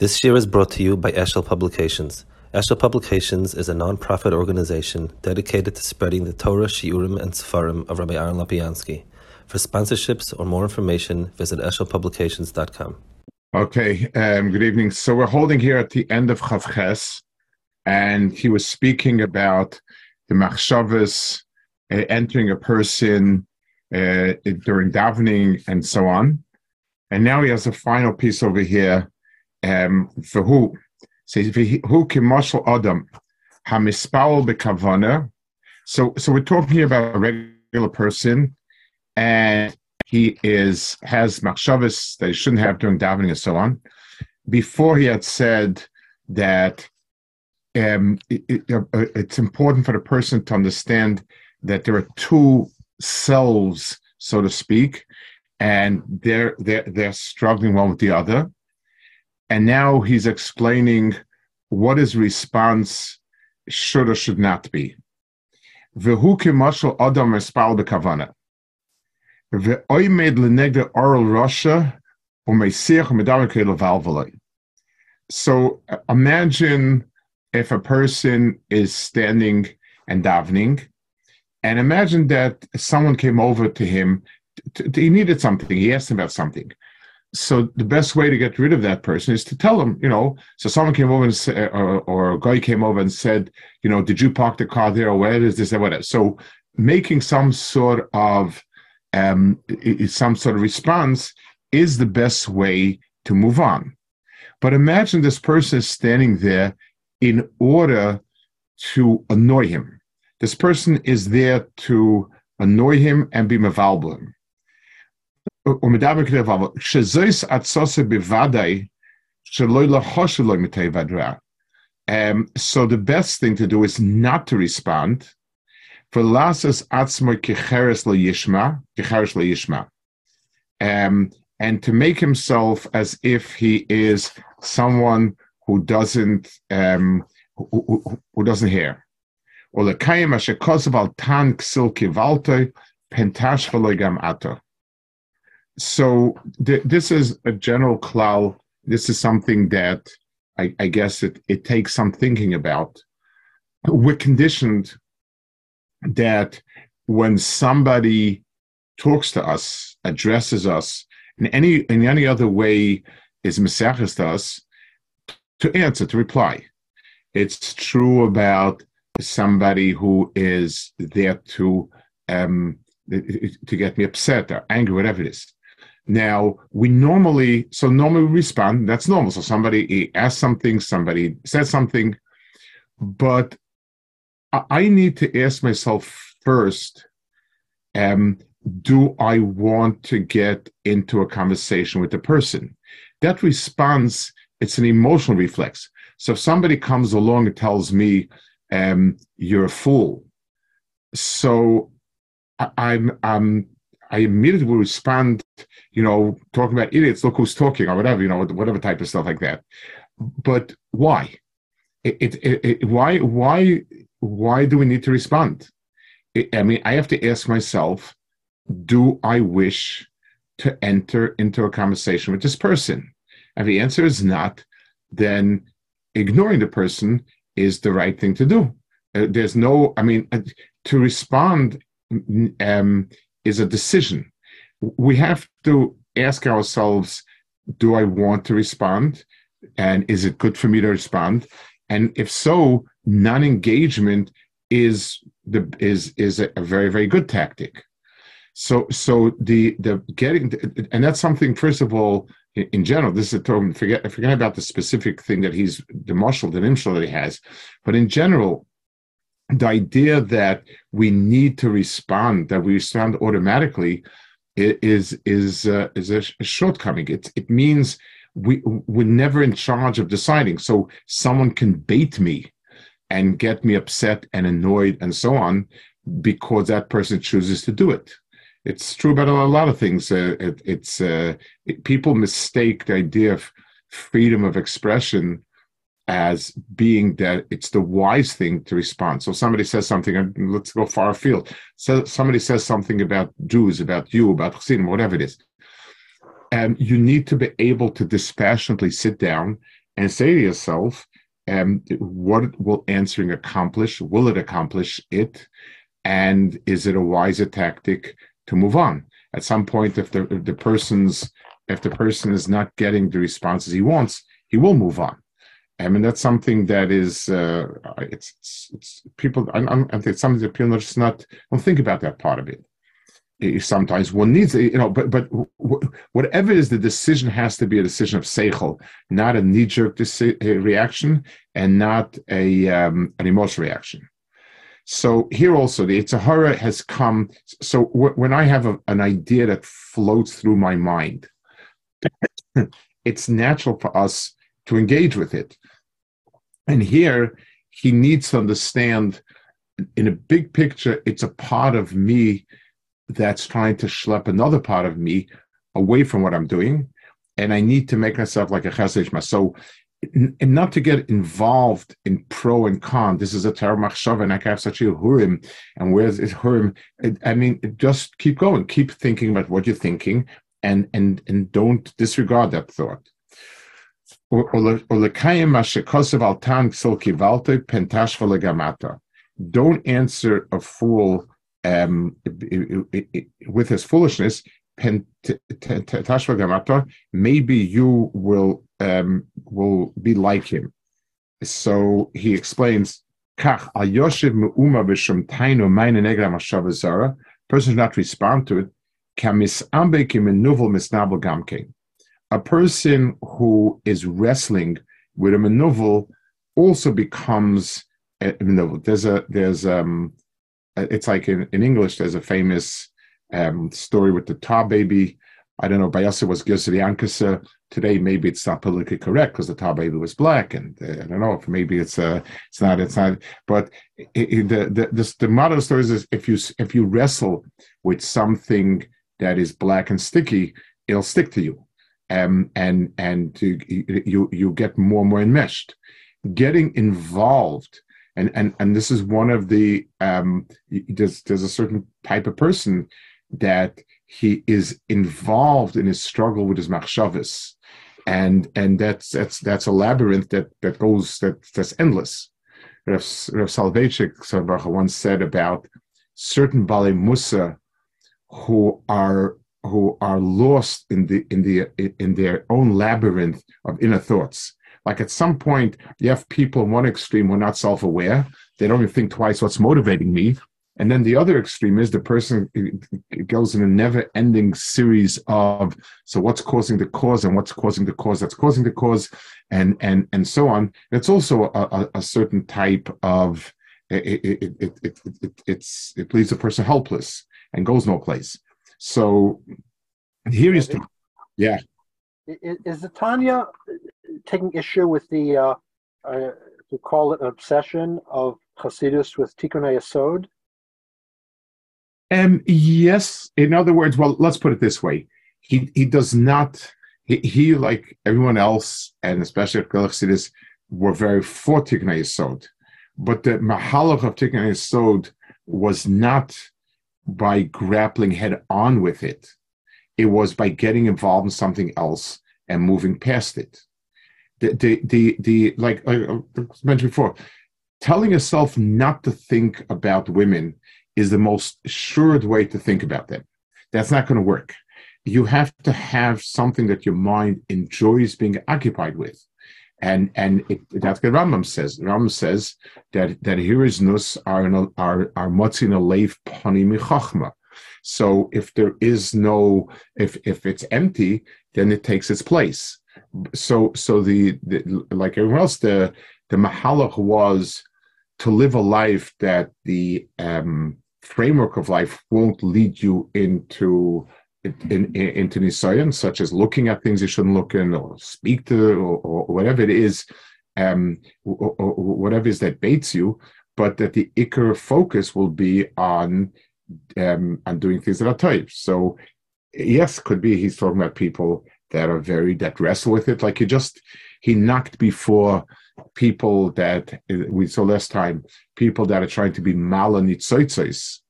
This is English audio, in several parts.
This year is brought to you by Eshel Publications. Eshel Publications is a non-profit organization dedicated to spreading the Torah, Shiurim, and Sefarim of Rabbi Aaron Lopiansky. For sponsorships or more information, visit eshelpublications.com. Okay, um, good evening. So we're holding here at the end of Chavches, and he was speaking about the machshavas uh, entering a person uh, during davening and so on. And now he has a final piece over here um, for who says who commercial adam hamispal bekavana. So so we're talking here about a regular person, and he is has machshavas that he shouldn't have during davening and so on. Before he had said that um, it, it, uh, it's important for the person to understand that there are two selves, so to speak, and they're they're they're struggling one with the other and now he's explaining what his response should or should not be. V'hu kimashal adam espal bekavana. V'oimed lenegde oral Russia u'meisich u'medamek levalvalei. So uh, imagine if a person is standing and davening, and imagine that someone came over to him. he needed something. He asked him about something so the best way to get rid of that person is to tell them, you know. So someone came over and said, or, or a guy came over and said, you know, did you park the car there, or where is this, or whatever. So making some sort of um, some sort of response is the best way to move on. But imagine this person is standing there in order to annoy him. This person is there to annoy him and be mavalblim. Um, so the best thing to do is not to respond. For lasas atzmo kicheres yishma, kicheres yishma, um, and to make himself as if he is someone who doesn't um, who, who, who doesn't hear. Or the kayim asher kosav al ato so th- this is a general cloud. This is something that I, I guess it, it takes some thinking about. We're conditioned that when somebody talks to us, addresses us in any in any other way is mesachis to us, to answer, to reply. It's true about somebody who is there to um, to get me upset or angry, whatever it is. Now, we normally, so normally we respond, that's normal. So somebody asks something, somebody says something, but I need to ask myself first, um, do I want to get into a conversation with the person? That response, it's an emotional reflex. So if somebody comes along and tells me, um, you're a fool, so I, I'm, I'm I immediately will respond, you know, talking about idiots, look who's talking, or whatever, you know, whatever type of stuff like that. But why? It, it, it, why, why, why do we need to respond? I mean, I have to ask myself, do I wish to enter into a conversation with this person? And the answer is not, then ignoring the person is the right thing to do. Uh, there's no, I mean, uh, to respond um, is a decision. We have to ask ourselves do I want to respond? And is it good for me to respond? And if so, non engagement is the is is a, very very good tactic so so the the getting and that's something first of all in, general this is a term forget forget about the specific thing that he's the marshal the imshal that he has but in general the idea that we need to respond, that we respond automatically, is is uh, is a, shortcoming. It it means we we're never in charge of deciding. So someone can bait me and get me upset and annoyed and so on because that person chooses to do it. It's true about a lot of things. Uh, it, it's uh, it, people mistake the idea of freedom of expression as being that it's the wise thing to respond. So somebody says something, let's go far afield. So somebody says something about Jews, about you, about Chassidim, whatever it is. And you need to be able to dispassionately sit down and say to yourself, um, what will answering accomplish? Will it accomplish it? And is it a wiser tactic to move on? At some point, if the if the person's if the person is not getting the responses he wants, he will move on. I mean, that's something that is uh, it's, it's, it's people. I, I think it's something that people just not don't think about that part of it sometimes one needs you know but but whatever is the decision has to be a decision of seichel not a knee-jerk reaction and not a um, an emotional reaction so here also the Itzahara has come so w- when I have a, an idea that floats through my mind it's natural for us to engage with it and here he needs to understand in a big picture it's a part of me that's trying to schlep another part of me away from what I'm doing, and I need to make myself like a chesed So, and not to get involved in pro and con. This is a term machshav, and I have such a hurim. And where's hurim? I mean, just keep going, keep thinking about what you're thinking, and and and don't disregard that thought. Don't answer a fool um, with his foolishness, maybe you will um, will be like him. So he explains, Person does not respond to it. A person who is wrestling with a manuvel also becomes a. There's a there's um it's like in, in English, there's a famous um, story with the tar baby. I don't know, Bayasa was Girsiri Today, maybe it's not politically correct because the tar baby was black, and uh, I don't know if maybe it's uh, it's not, it's not. But it, it, the the the, the the story is if you if you wrestle with something that is black and sticky, it'll stick to you, um, and and to, you you get more and more enmeshed. Getting involved and and and this is one of the um, there's there's a certain type of person that he is involved in his struggle with his machshavas, and and that's that's that's a labyrinth that that goes that that's endless. Rav, Rav Soloveitchik once said about certain Bali Musa who are who are lost in the in the in their own labyrinth of inner thoughts like at some point, you have people in one extreme who are not self aware. They don't even think twice what's motivating me. And then the other extreme is the person goes in a never ending series of so what's causing the cause and what's causing the cause that's causing the cause and and and so on. It's also a, a, certain type of it it, it, it, it, it's it leaves a person helpless and goes no place. So here is the yeah. Is the Tanya taking issue with the, uh, uh, to call it an obsession of Hasidus with Tikkun Yesod? Um, yes. In other words, well, let's put it this way: he he does not. He, he like everyone else, and especially Hasidus, were very for Tikkun Yesod, but the mahalach of Tikkun Yesod was not by grappling head on with it. It was by getting involved in something else and moving past it the the the, the like uh, I mentioned before, telling yourself not to think about women is the most assured way to think about them. That's not going to work. You have to have something that your mind enjoys being occupied with. And and it, that's what Rambam says. Rambam says that that here is nus are are are motzin michachma. So if there is no if if it's empty, then it takes its place so so the, the like everyone else the the mahalach was to live a life that the um, framework of life won't lead you into in, in, into nisayon, such as looking at things you shouldn't look in, or speak to, or, or whatever it is, um, or, or, whatever is that baits you. But that the ikar focus will be on um, on doing things that are type. So yes, could be he's talking about people that are very that wrestle with it. Like he just he knocked before people that we saw last time, people that are trying to be malanitzoitzos.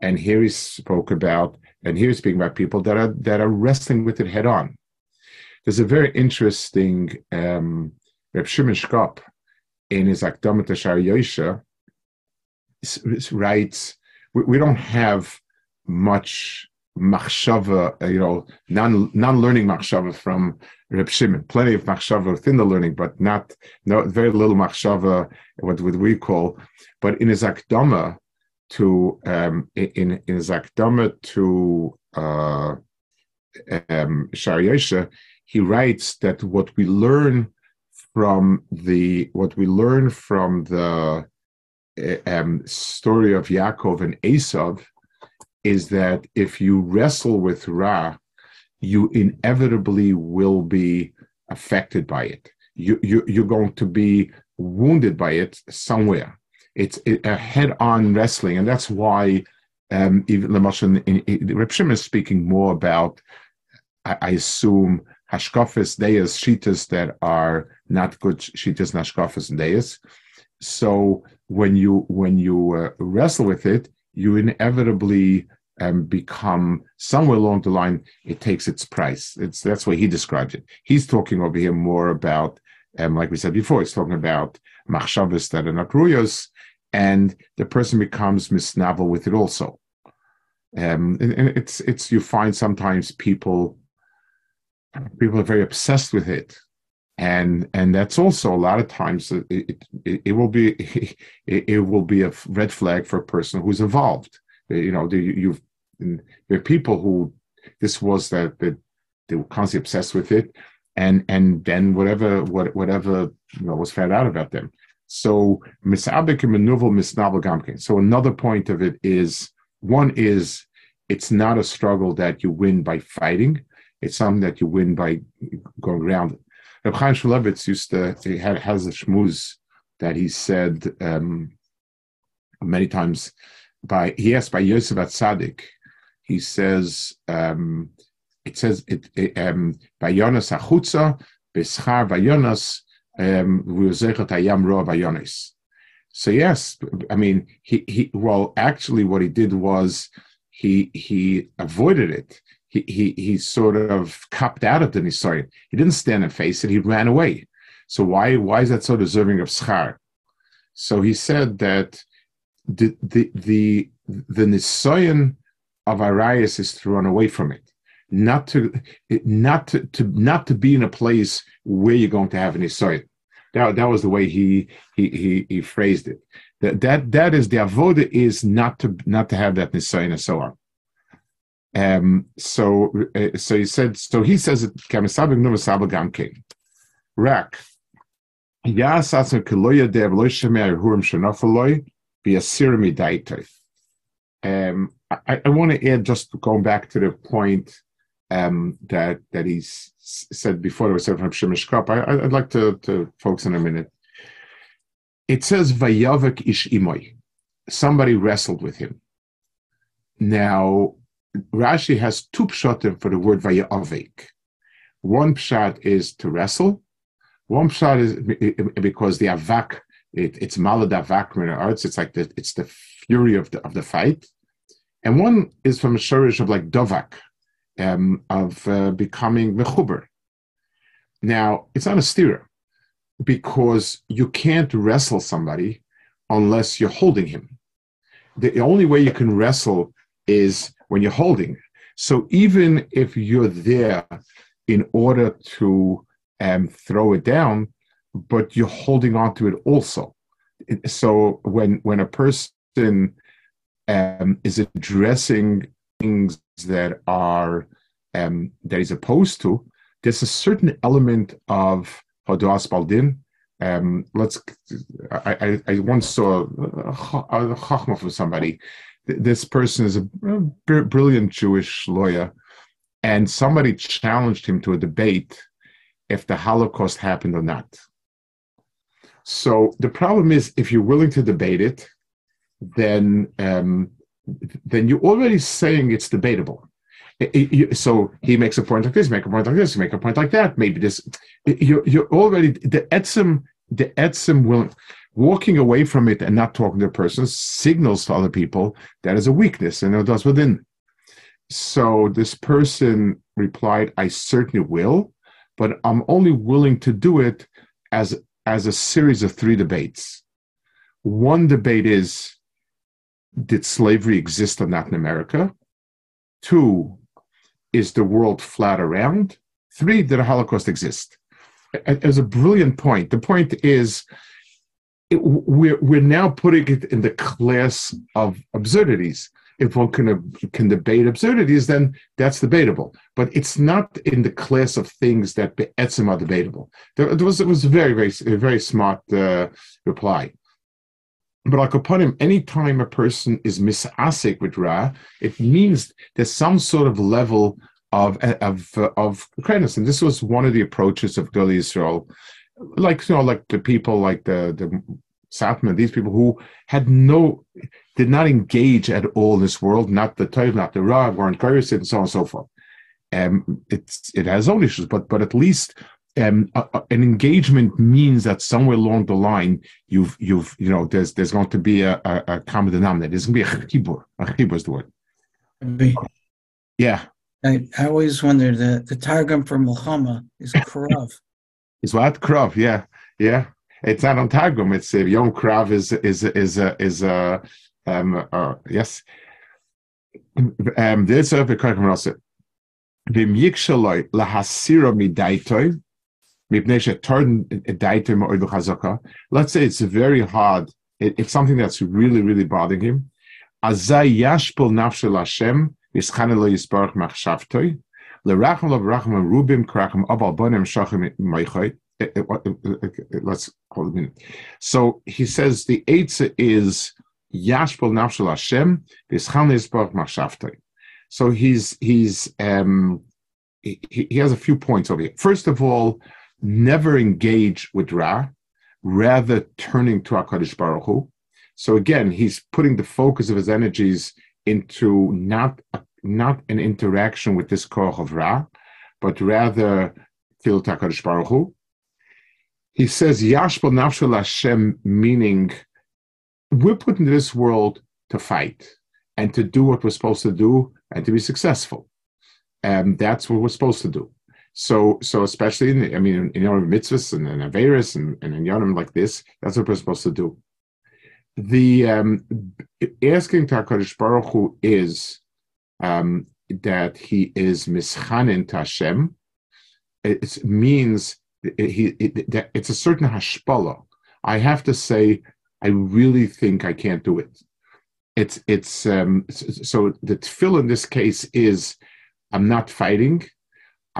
And here he spoke about, and here he's speaking about people that are that are wrestling with it head on. There's a very interesting um, Reb Shimon Shkop, in his Akdamat Yosha, writes, we, we don't have much machshava, uh, you know, non non learning machshava from Reb Shimon. Plenty of machshava within the learning, but not no very little machshava. What would we call? But in his akdama to um, in in his akdama to uh, um, he writes that what we learn from the what we learn from the uh, um, story of Yaakov and Esav is that if you wrestle with Ra, you inevitably will be affected by it. You, you, you're going to be wounded by it somewhere. It's a head-on wrestling, and that's why um, even the Reb Shimon is speaking more about, I, I assume, hashkafis deis shitas that are not good shitas hashkafis and deis. So when you when you uh, wrestle with it, you inevitably um, become somewhere along the line it takes its price. It's that's why he describes it. He's talking over here more about, um, like we said before, he's talking about machshavas that are not ruyos, and the person becomes misnavel with it also. Um, and, and, it's it's you find sometimes people people are very obsessed with it. And and that's also a lot of times it, it, it will be it, it, will be a red flag for a person who's involved you know you've there are people who this was that that they were constantly obsessed with it. And and then whatever what whatever you know was found out about them so misabik and so another point of it is one is it's not a struggle that you win by fighting it's something that you win by going around Reb Chaim Shmulevitz used to he had, has a shmuz that he said um, many times by he asked by Yosef Atzadik. He says um, it says it, it um, by Yonas achutza beschar by Yonas Um, Yonas. So yes, I mean he he well actually what he did was he he avoided it he, he, he sort of copped out of the Nisoyan. He didn't stand and face it, he ran away. So why, why is that so deserving of schar? So he said that the, the, the, the of Arias is to run away from it. Not to, not to, to, not to be in a place where you're going to have an Nisoyan. That, that was the way he, he, he, he phrased it. That, that, that is the avoda is not to, not to have that Nisoyan and so on. Um, so, uh, so he said. So he says it. Kamisabim nuvasabel gamkein. Rak. Yas atzim kiloya dev loy shemei hurim shenafaloy be a sirimi Um, I, I want to add just going back to the point um, that that he said before. It was said from Shimon Shkop. I, would like to, to focus on a minute. It says vayavik ish imoy. Somebody wrestled with him. Now, Rashi has two pshatim for the word vayavik. One pshat is to wrestle. One pshat is because the avak, it, it's malad avak in arts. It's like the, it's the fury of the of the fight. And one is from a shurish of like dovak, um, of uh, becoming mechuber. Now it's not a steer because you can't wrestle somebody unless you're holding him. The only way you can wrestle is when you're holding. So even if you're there in order to um, throw it down, but you're holding on to it also. So when when a person um, is addressing things that are um, that he's opposed to, there's a certain element of Hadas Baldin. Um, let's. I, I, I once saw a, a chachma for somebody this person is a brilliant Jewish lawyer, and somebody challenged him to a debate if the Holocaust happened or not. So the problem is, if you're willing to debate it, then um, then you're already saying it's debatable. So he makes a point like this, make a point like this, make a point like that. Maybe this. You're, you're already the etzim the etzim will walking away from it and not talking to a person signals to other people that is a weakness and it does within. So this person replied, I certainly will, but I'm only willing to do it as as a series of three debates. One debate is did slavery exist in Latin America? Two, is the world flat around? Three, did a Holocaust exist? As a brilliant point. The point is it, we're, we're now putting it in the class of absurdities. If one can, can debate absurdities, then that's debatable. But it's not in the class of things that be'etzim are debatable. There, there, was, it was a very, very, very smart uh, reply. But like upon him, anytime a person is misasik with Ra, it means there's some sort of level of of of credence. And this was one of the approaches of Gully Israel, like you know, like the people like the the Satmar, these people who had no did not engage at all in this world, not the Toiv, not the Ra, weren't curious, and so on and so forth. Um, it's it has own issues, but but at least um, a, a, an engagement means that somewhere along the line you've you've you know there's there's going to be a, a, common denominator. There's going to be a chibur. A chibur is the word. Yeah. I, I always wonder that the targum for Muhammad is krav. Is what krav? Yeah, yeah. It's not on targum. It's uh, yom krav is is is uh, is uh, um uh, yes. Um, there's a. Vim yikshaloi lahasira midaitoi Let's say it's very hard. It, it's something that's really, really bothering him. Bonim shachim meichoy. Eh, eh, eh, let's hold a minute. So he says the Eitzah is yashpul nafshel Hashem yischane yisbarach machshavtoi. So he's he's um, he, he has a few points over here. First of all, never engage with Ra, rather turning to HaKadosh Baruch Hu. So again, he's putting the focus of his energies into not not an interaction with this koch of Ra, but rather Til HaKadosh Baruch Hu. He says Yashbal Nafshel Hashem, meaning we're put into this world to fight and to do what we're supposed to do and to be successful. And that's what we're supposed to do. So, so especially in, I mean, in your mitzvahs and in Averis and, and in Yonam like this, that's what we're supposed to do. The um, asking Takarish Baruch Hu is um, that he is mischanin Tashem. It means he it, it's a certain hashpala. I have to say, I really think I can't do it. It's it's um, so the tefillah in this case is I'm not fighting.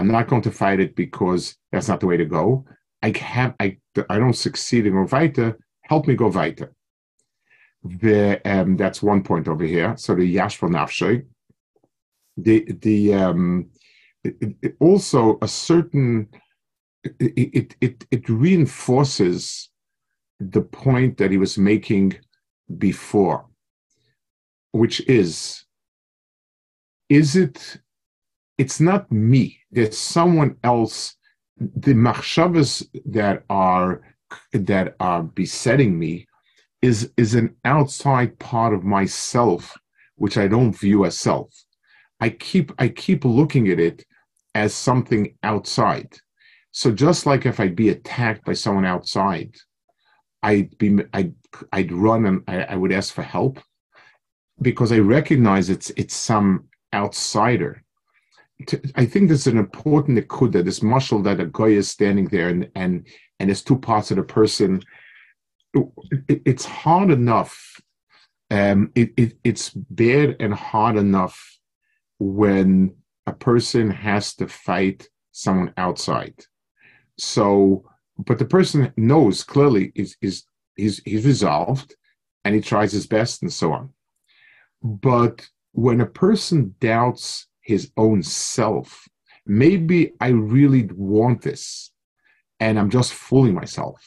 I'm not going to fight it because that's not the way to go. I have I I don't succeed in go weiter. Help me go weiter. The, um, that's one point over here. So the yashva nafshay. The the um, it, it also a certain it, it it reinforces the point that he was making before, which is is it it's not me. There's someone else. The machshavas that are that are besetting me is is an outside part of myself, which I don't view as self. I keep I keep looking at it as something outside. So just like if I'd be attacked by someone outside, I'd be I'd I'd run and I, I would ask for help because I recognize it's it's some outsider to, I think there's an important nekuda, this muscle that a guy is standing there and and and there's two parts of the person. It, it's hard enough. Um, it, it it's bad and hard enough when a person has to fight someone outside. So, but the person knows clearly is is he's he's resolved, and he tries his best and so on. But when a person doubts his own self. Maybe I really want this and I'm just fooling myself.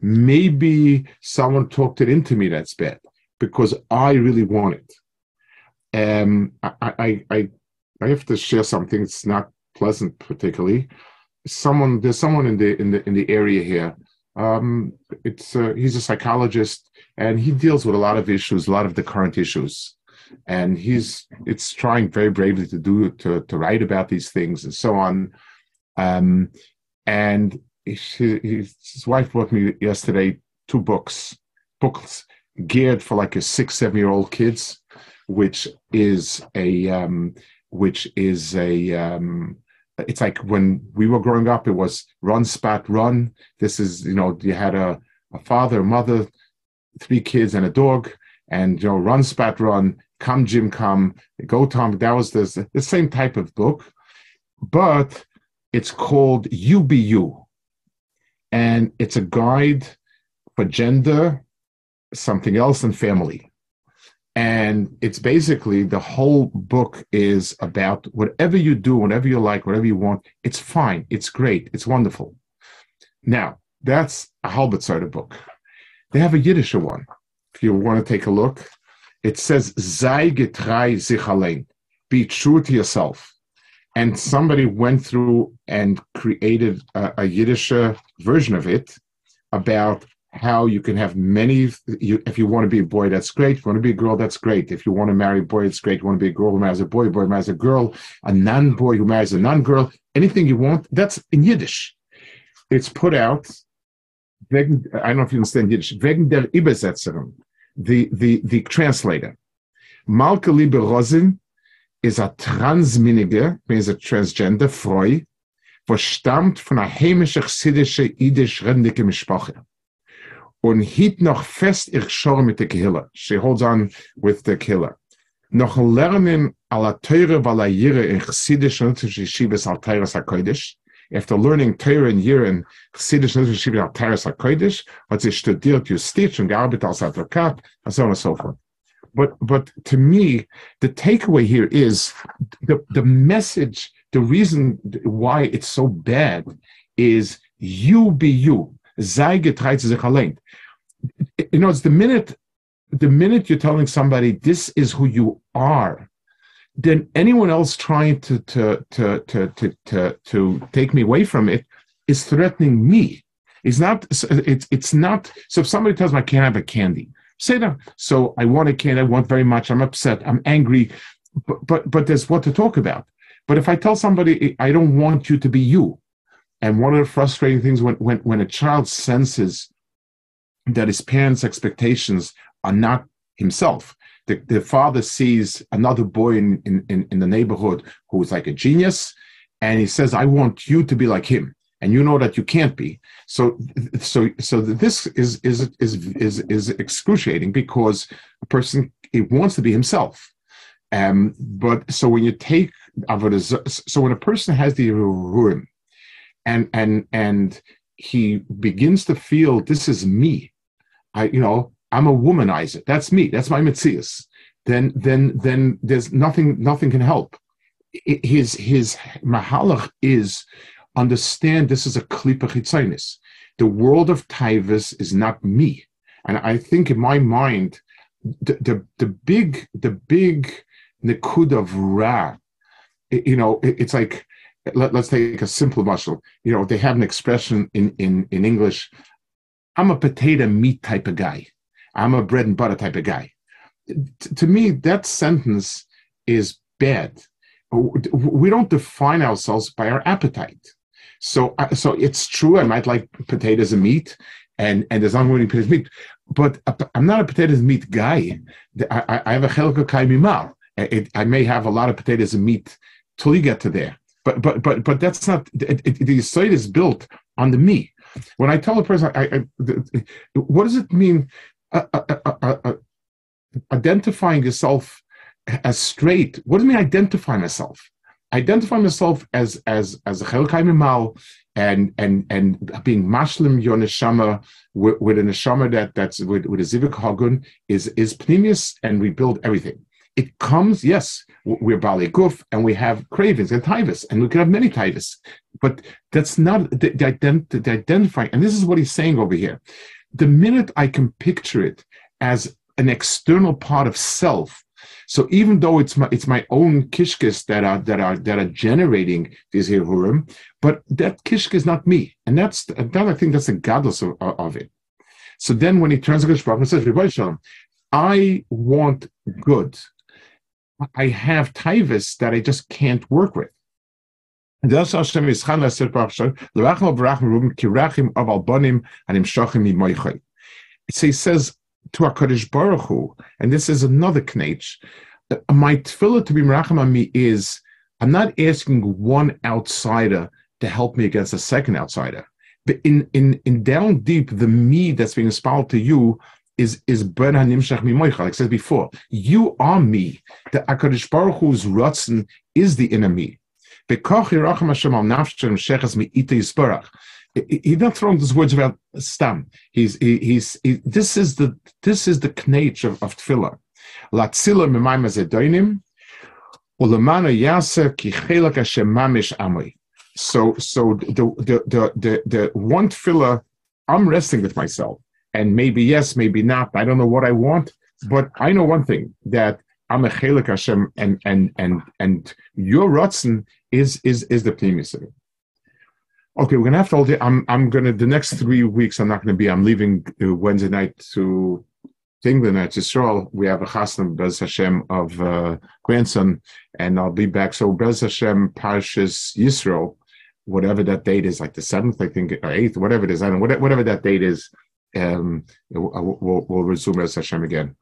Maybe someone talked it into me that's bad because I really want it. Um, I, I, I, I have to share something. It's not pleasant, particularly. Someone, there's someone in the in the in the area here. Um, it's uh, he's a psychologist and he deals with a lot of issues, a lot of the current issues and he's it's trying very bravely to do to to write about these things and so on um, and his wife brought me yesterday two books, books geared for like a six, seven year old kids, which is a, um, which is a, um, it's like when we were growing up, it was run, Spot, run. This is, you know, you had a, a father, mother, three kids, and a dog, and, you know, run, Spot, run, come, Jim, come, go, Tom. That was the, the same type of book, but it's called You. And it's a guide for gender, something else, and family. And it's basically the whole book is about whatever you do, whatever you like, whatever you want, it's fine, it's great, it's wonderful. Now, that's a Halbertsarter book. They have a Yiddish one. If you want to take a look, it says, Sei allein. Be true to yourself. And somebody went through and created a, a Yiddish uh, version of it about how you can have many. You, if you want to be a boy, that's great. If you want to be a girl, that's great. If you want to marry a boy, it's great. If you want to be a girl who marries a boy, a boy marries a girl, a non boy who marries a non girl, anything you want, that's in Yiddish. It's put out. I don't know if you understand Yiddish. Wegen der Übersetzerin, the, the, the translator. Malke Liebe Rosin is a transminige, means a transgender, Freu, was stammt von einer heimische chassidische, idisch-rendige Mischproche. Und hielt noch fest ihr Schor mit der Kehille. She holds on with the killer. Noch lernen ala teure valayire er in chassidisch und yeshivas al teiras HaKodesh. After learning Torah and year in chassidisch und yeshivas al teiras HaKodesh, hat sie studiert Justiz und gearbeitet als Advokat, and so on and so forth. But, but to me, the takeaway here is the, the message, the reason why it's so bad is you be you. Sei getreut sich you know, it's the minute the minute you're telling somebody this is who you are, then anyone else trying to to to to to to, to take me away from it is threatening me. It's not. It's it's not. So if somebody tells me I can't have a candy, say that. So I want a candy. I want very much. I'm upset. I'm angry. But but but there's what to talk about. But if I tell somebody I don't want you to be you, and one of the frustrating things when when when a child senses that his parents' expectations are not himself. The, the father sees another boy in, in, in the neighborhood who is like a genius, and he says, I want you to be like him. And you know that you can't be. So, so, so this is is is is is excruciating because a person he wants to be himself. Um, but so when you take so when a person has the ruin, and and and he begins to feel this is me, I, you know, I'm a womanizer. That's me. That's my mitzias. Then, then, then there's nothing. Nothing can help. His his mahalach is understand. This is a klipa chitzainis. The world of taivas is not me, and I think in my mind, the the, the big the big nikud of ra, you know, it's like let, us take a simple muscle. You know, they have an expression in in in English I'm a potato meat type of guy. I'm a bread and butter type of guy. T- to me, that sentence is bad. We don't define ourselves by our appetite. So, uh, so it's true. I might like potatoes and meat, and and there's many potatoes and meat, but I'm not a potatoes and meat guy. I, I have a chelko kai mimal. I may have a lot of potatoes and meat till you get to there. But but but but that's not it, it, the site is built on the me. When I tell a person, I, I, what does it mean? Uh, uh, uh, identifying yourself as straight. What does it mean identify myself? Identify myself as as as a chelkai mal and and and being mashlim your neshama with, with a neshama that that's with, with a zivik hagun is is pneumius and we build everything. It comes, yes, we're Bali Guf and we have cravings and tivus, and we can have many tivus, but that's not the, the, ident- the identifying. And this is what he's saying over here. The minute I can picture it as an external part of self, so even though it's my it's my own kishkis that are that are that are generating these hirurim, but that kishka is not me, and that's that I think that's the godless of, of it. So then when he turns to Baruch and says, Shalom, I want good. I have tivus that I just can't work with. And das Hashem is chan leser parasha, lerachim avrachim rubim kirachim av albonim and imshachim imoichai. So he says to HaKadosh Baruch Hu, and this is another knetch, my tefillah to be merachim on me is, I'm not asking one outsider to help me against a second outsider. But in, in, in down deep, the me that's being inspired to you is is ben hanimshach mimoicha. Like I said before, you are me. The Hakadosh Baruch Hu's rutzen is the inner me. He's not throwing these words about stam. He's he, he's he, this is the this is the knetch of, of tefillah. Latzila mimayim azedoinim ulemana yasa ki chelak Hashem mamish amoi. So so the the the the, the one tefillah, I'm resting with myself and maybe yes, maybe not. I don't know what I want, but I know one thing that I'm a chelik Hashem, and and and and your rotzen is is is the pnimis Okay, we're gonna have to hold it. I'm I'm gonna the next three weeks. I'm not gonna be. I'm leaving uh, Wednesday night to England at Israel. We have a chasna Bez Hashem of uh, grandson, and I'll be back. So Bez Hashem Parshas Yisrael, whatever that date is, like the seventh, I think, or eighth, whatever it is. I don't know whatever that date is um, we'll, we'll, we'll resume as Hashem again.